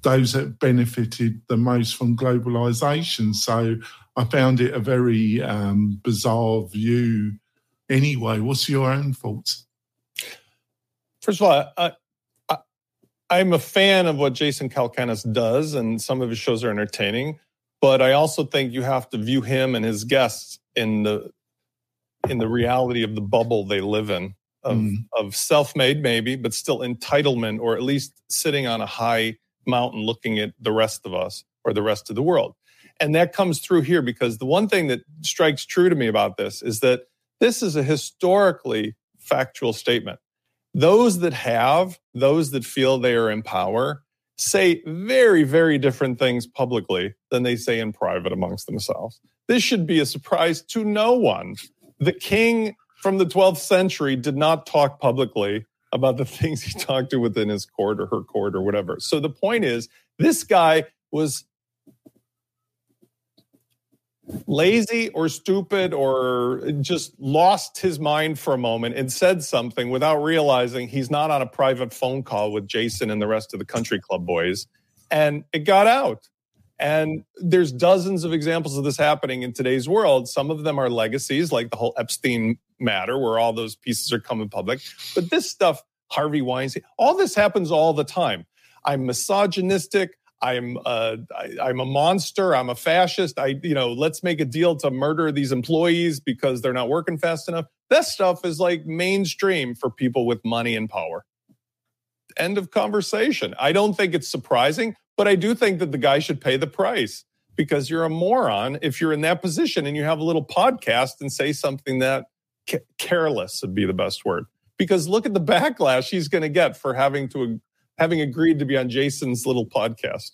those that benefited the most from globalization. So I found it a very um, bizarre view. Anyway, what's your own thoughts? First of all, I, I, I'm a fan of what Jason Calacanis does, and some of his shows are entertaining. But I also think you have to view him and his guests in the in the reality of the bubble they live in of, mm. of self-made maybe but still entitlement or at least sitting on a high mountain looking at the rest of us or the rest of the world. And that comes through here because the one thing that strikes true to me about this is that this is a historically factual statement. Those that have, those that feel they are in power, say very, very different things publicly than they say in private amongst themselves. This should be a surprise to no one. The king from the 12th century did not talk publicly about the [LAUGHS] things he talked to within his court or her court or whatever. So the point is, this guy was lazy or stupid or just lost his mind for a moment and said something without realizing he's not on a private phone call with Jason and the rest of the country club boys. And it got out. And there's dozens of examples of this happening in today's world. Some of them are legacies, like the whole Epstein matter, where all those pieces are coming public. But this stuff, Harvey Weinstein, all this happens all the time. I'm misogynistic. I'm uh, I, am a monster. I'm a fascist. I, you know, let's make a deal to murder these employees because they're not working fast enough. That stuff is like mainstream for people with money and power. End of conversation. I don't think it's surprising, but I do think that the guy should pay the price because you're a moron if you're in that position and you have a little podcast and say something that careless would be the best word. Because look at the backlash he's going to get for having to having agreed to be on Jason's little podcast.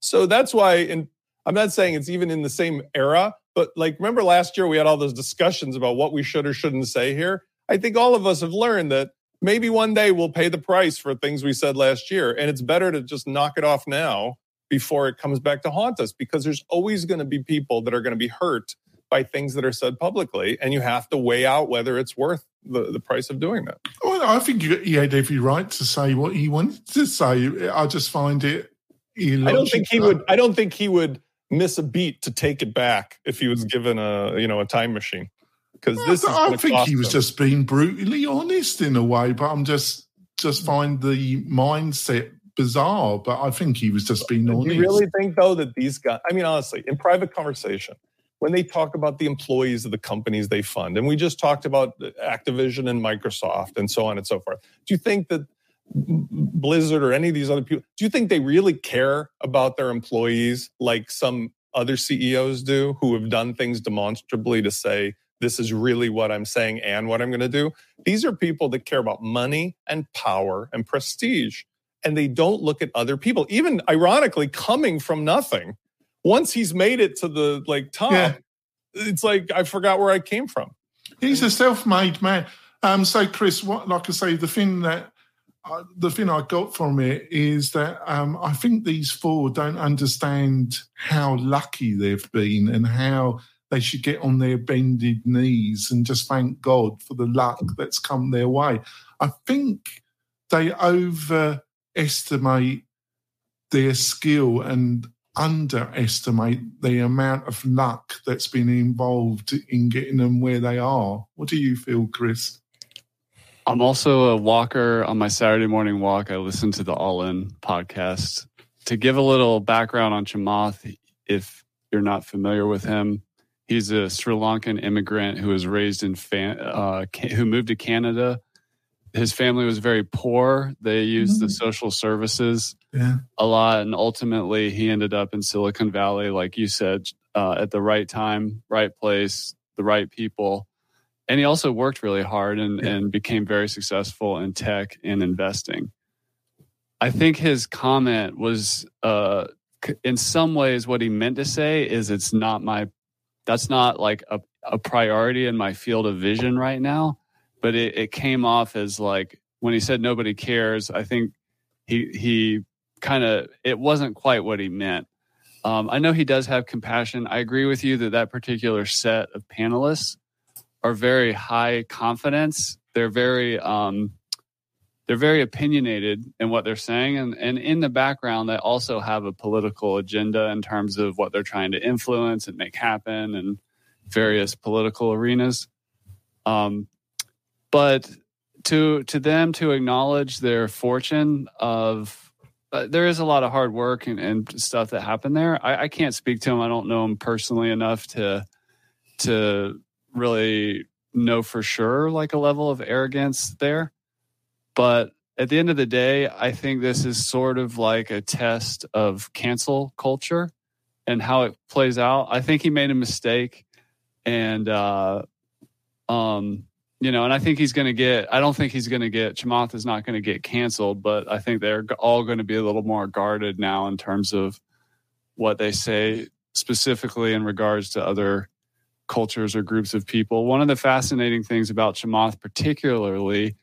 So that's why, and I'm not saying it's even in the same era, but like remember last year we had all those discussions about what we should or shouldn't say here. I think all of us have learned that maybe one day we'll pay the price for things we said last year, and it's better to just knock it off now before it comes back to haunt us because there's always going to be people that are going to be hurt by things that are said publicly, and you have to weigh out whether it's worth the, the price of doing that. Well, I think he had every right to say what he wanted to say. I just find it. Illogical. I don't think he would. I don't think he would miss a beat to take it back if he was hmm. given a you know a time machine. Because this, I, I think he was him. just being brutally honest in a way. But I'm just just hmm. find the mindset bizarre. But I think he was just being honest. You really think though that these guys? I mean, honestly, in private conversation, when they talk about the employees of the companies they fund. And we just talked about Activision and Microsoft and so on and so forth. Do you think that Blizzard or any of these other people, do you think they really care about their employees like some other CEOs do who have done things demonstrably to say, this is really what I'm saying and what I'm going to do? These are people that care about money and power and prestige. And they don't look at other people, even ironically, coming from nothing once he's made it to the like top, yeah. it's like I forgot where I came from. He's a self-made man. Um, so Chris, what like I say, the thing that uh, the thing I got from it is that um, I think these four don't understand how lucky they've been and how they should get on their bended knees and just thank God for the luck that's come their way. I think they overestimate their skill and underestimate the amount of luck that's been involved in getting them where they are. What do you feel, Chris? I'm also a walker on my Saturday morning walk. I listen to the All In podcast. To give a little background on Chamath, if you're not familiar with him, he's a Sri Lankan immigrant who was raised in, fan, uh, who moved to Canada his family was very poor. They used mm-hmm. the social services yeah. a lot, and ultimately he ended up in Silicon Valley, like you said, uh, at the right time, right place, the right people. And he also worked really hard and, yeah. and became very successful in tech and investing. I think his comment was, uh, in some ways, what he meant to say is it's not my, that's not like a, a priority in my field of vision right now but it, it came off as like when he said nobody cares. I think he he kind of it wasn't quite what he meant. Um, I know he does have compassion. I agree with you that that particular set of panelists are very high confidence. They're very um, they're very opinionated in what they're saying, and and in the background, they also have a political agenda in terms of what they're trying to influence and make happen, and various political arenas. Um, but to to them to acknowledge their fortune of uh, there is a lot of hard work and, and stuff that happened there. I, I, can't speak to him. I don't know him personally enough to to really know for sure like a level of arrogance there. But at the end of the day, I think this is sort of like a test of cancel culture and how it plays out. I think he made a mistake, and uh, um, you know, and I think he's going to get. I don't think he's going to get. Chamath is not going to get canceled, but I think they're all going to be a little more guarded now in terms of what they say specifically in regards to other cultures or groups of people. One of the fascinating things about Chamath, particularly,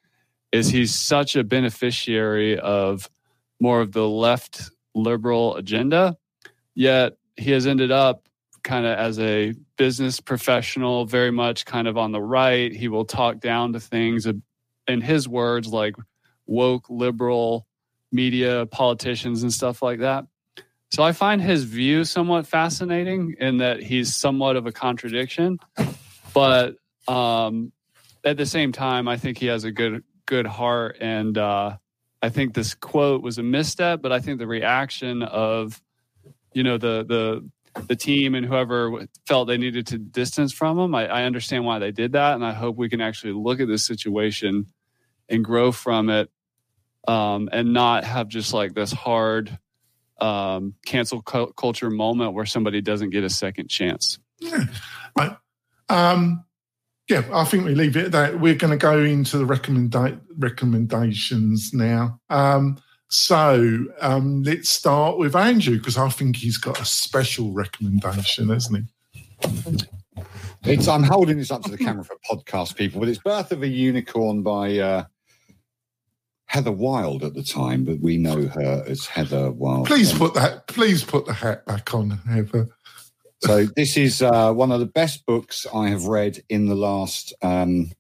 is he's such a beneficiary of more of the left liberal agenda, yet he has ended up kind of as a business professional, very much kind of on the right. He will talk down to things in his words like woke liberal media, politicians, and stuff like that. So I find his view somewhat fascinating in that he's somewhat of a contradiction, but um, at the same time, I think he has a good good heart, and uh, I think this quote was a misstep. But I think the reaction of you know the the the team and whoever felt they needed to distance from him, I, I understand why they did that, and I hope we can actually look at this situation and grow from it, um, and not have just like this hard um, cancel cu- culture moment where somebody doesn't get a second chance. Yeah. I, um, yeah, I think we leave it at that. We're going to go into the recommenda- recommendations now. Um, so um, let's start with Andrew because I think he's got a special recommendation, hasn't he? It's I'm holding this up to the camera for podcast people, but it's Birth of a Unicorn by uh, Heather Wilde at the time, but we know her as Heather Wilde. Please put that. Please put the hat back on, Heather. So this is uh, one of the best books I have read in the last. Um,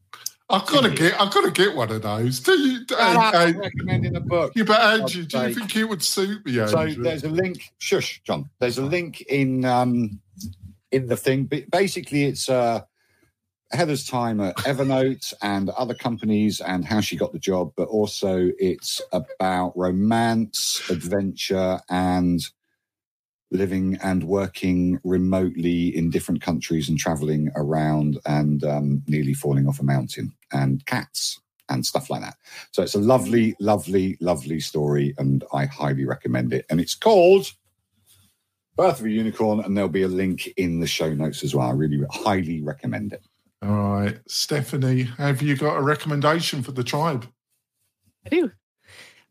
I've got to get. I've got to get one of those. Do you? I'm recommending a book. Yeah, but Andrew, do you think it would suit me? Andrew? So there's a link. Shush, John. There's a link in um, in the thing. But basically, it's uh, Heather's time at Evernote and other companies and how she got the job, but also it's about romance, adventure, and living and working remotely in different countries and traveling around and um, nearly falling off a mountain and cats and stuff like that. So it's a lovely, lovely, lovely story, and I highly recommend it. And it's called Birth of a Unicorn, and there'll be a link in the show notes as well. I really highly recommend it. All right. Stephanie, have you got a recommendation for the tribe? I do.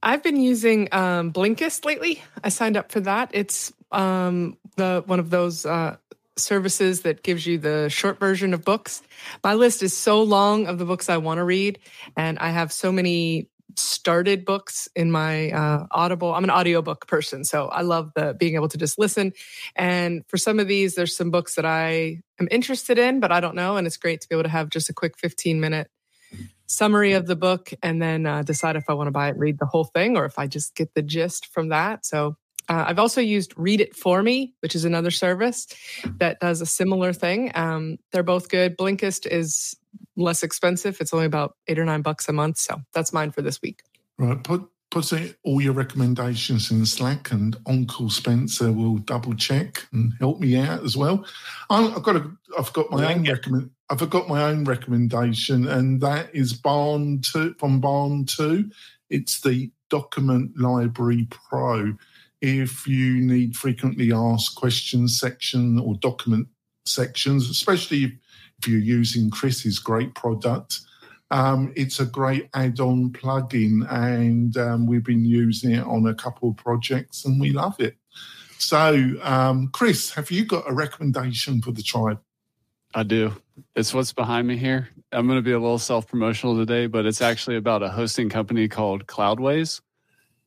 I've been using um, Blinkist lately. I signed up for that. It's um, the one of those uh, services that gives you the short version of books. My list is so long of the books I want to read, and I have so many started books in my uh, audible. I'm an audiobook person so i love the being able to just listen. And for some of these there's some books that i am interested in but i don't know and it's great to be able to have just a quick 15 minute summary of the book and then uh, decide if i want to buy it read the whole thing or if i just get the gist from that. So uh, I've also used Read It For Me, which is another service that does a similar thing. Um, they're both good. Blinkist is less expensive. It's only about eight or nine bucks a month. So that's mine for this week. Right. Put put all your recommendations in Slack, and Uncle Spencer will double check and help me out as well. i have got a, I've got my own recommend. I've got my own recommendation, and that is Barn2 from Barn2. It's the Document Library Pro. If you need frequently asked questions section or document sections, especially if you're using Chris's great product. Um, it's a great add-on plugin, and um, we've been using it on a couple of projects, and we love it. So, um, Chris, have you got a recommendation for the tribe? I do. It's what's behind me here. I'm going to be a little self promotional today, but it's actually about a hosting company called Cloudways.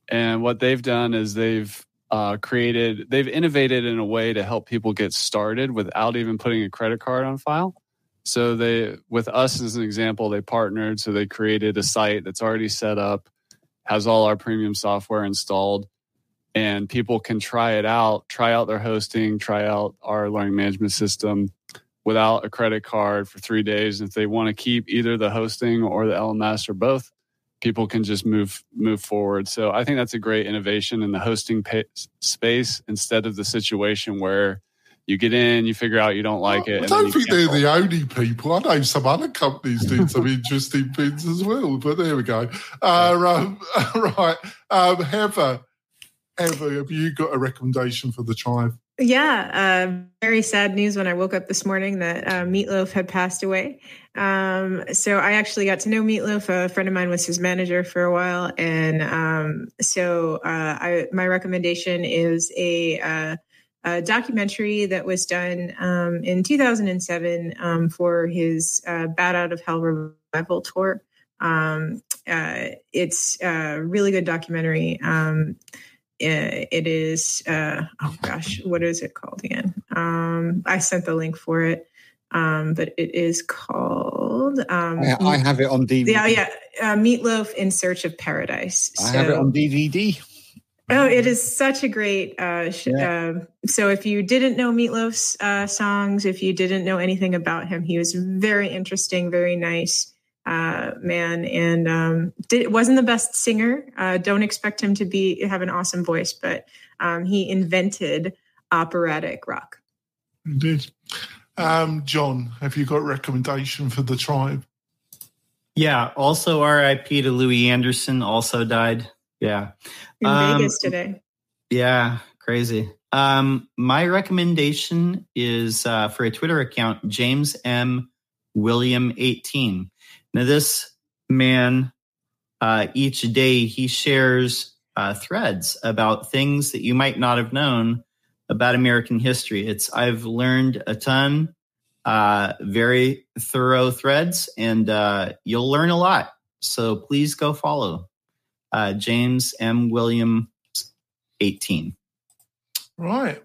And what they've done is they've uh, created, they've innovated in a way to help people get started without even putting a credit card on file. So they, with us as an example, they partnered. So they created a site that's already set up, has all our premium software installed, and people can try it out, try out their hosting, try out our learning management system without a credit card for three days. If they want to keep either the hosting or the LMS or both, people can just move move forward. So I think that's a great innovation in the hosting space instead of the situation where You get in, you figure out you don't like it. I don't think they're the only people. I know some other companies did some interesting things as well, but there we go. Uh, um, [LAUGHS] right. Um, Heather, Heather, have you got a recommendation for the tribe? Yeah, uh, very sad news when I woke up this morning that uh, Meatloaf had passed away. Um, so I actually got to know Meatloaf. A friend of mine was his manager for a while, and um, so uh, I, my recommendation is a, uh, a, documentary that was done um, in 2007 um, for his uh, "Bat Out of Hell" revival tour. Um, uh, it's a really good documentary. It is uh, oh gosh what is it called again? Um, i sent the link for it. Um, but it is called um, I, I have it on dvd yeah yeah uh, meatloaf in search of paradise. I have it on dvd oh it is such a great uh, sh- yeah. uh, so if you didn't know meatloaf's uh, songs if you didn't know anything about him he was very interesting very nice uh, man, and um, did, wasn't the best singer. Uh, don't expect him to be have an awesome voice, but um, he invented operatic rock. Indeed, um, John, have you got recommendation for the tribe? Yeah. Also, R.I.P. to Louie Anderson. Also died. Yeah. In um, Vegas today. Yeah, crazy. Um, my recommendation is uh, for a Twitter account, James M. William 18. Now, this man, uh, each day, he shares uh, threads about things that you might not have known about American history. It's I've learned a ton, uh, very thorough threads, and uh, you'll learn a lot. So please go follow uh, James M. Williams, eighteen. Right.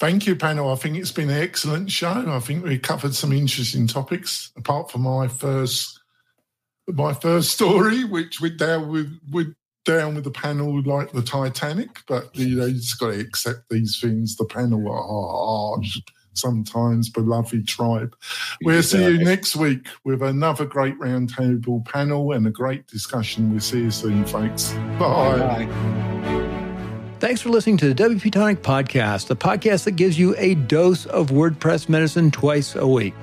Thank you, panel. I think it's been an excellent show. I think we covered some interesting topics, apart from my first my first story, which went down with, with down with the panel like the Titanic, but you know, you just got to accept these things. The panel are harsh sometimes, beloved tribe. We'll see you next week with another great roundtable panel and a great discussion. We'll see you soon, folks. Bye. Bye. Thanks for listening to the WP Tonic Podcast, the podcast that gives you a dose of WordPress medicine twice a week.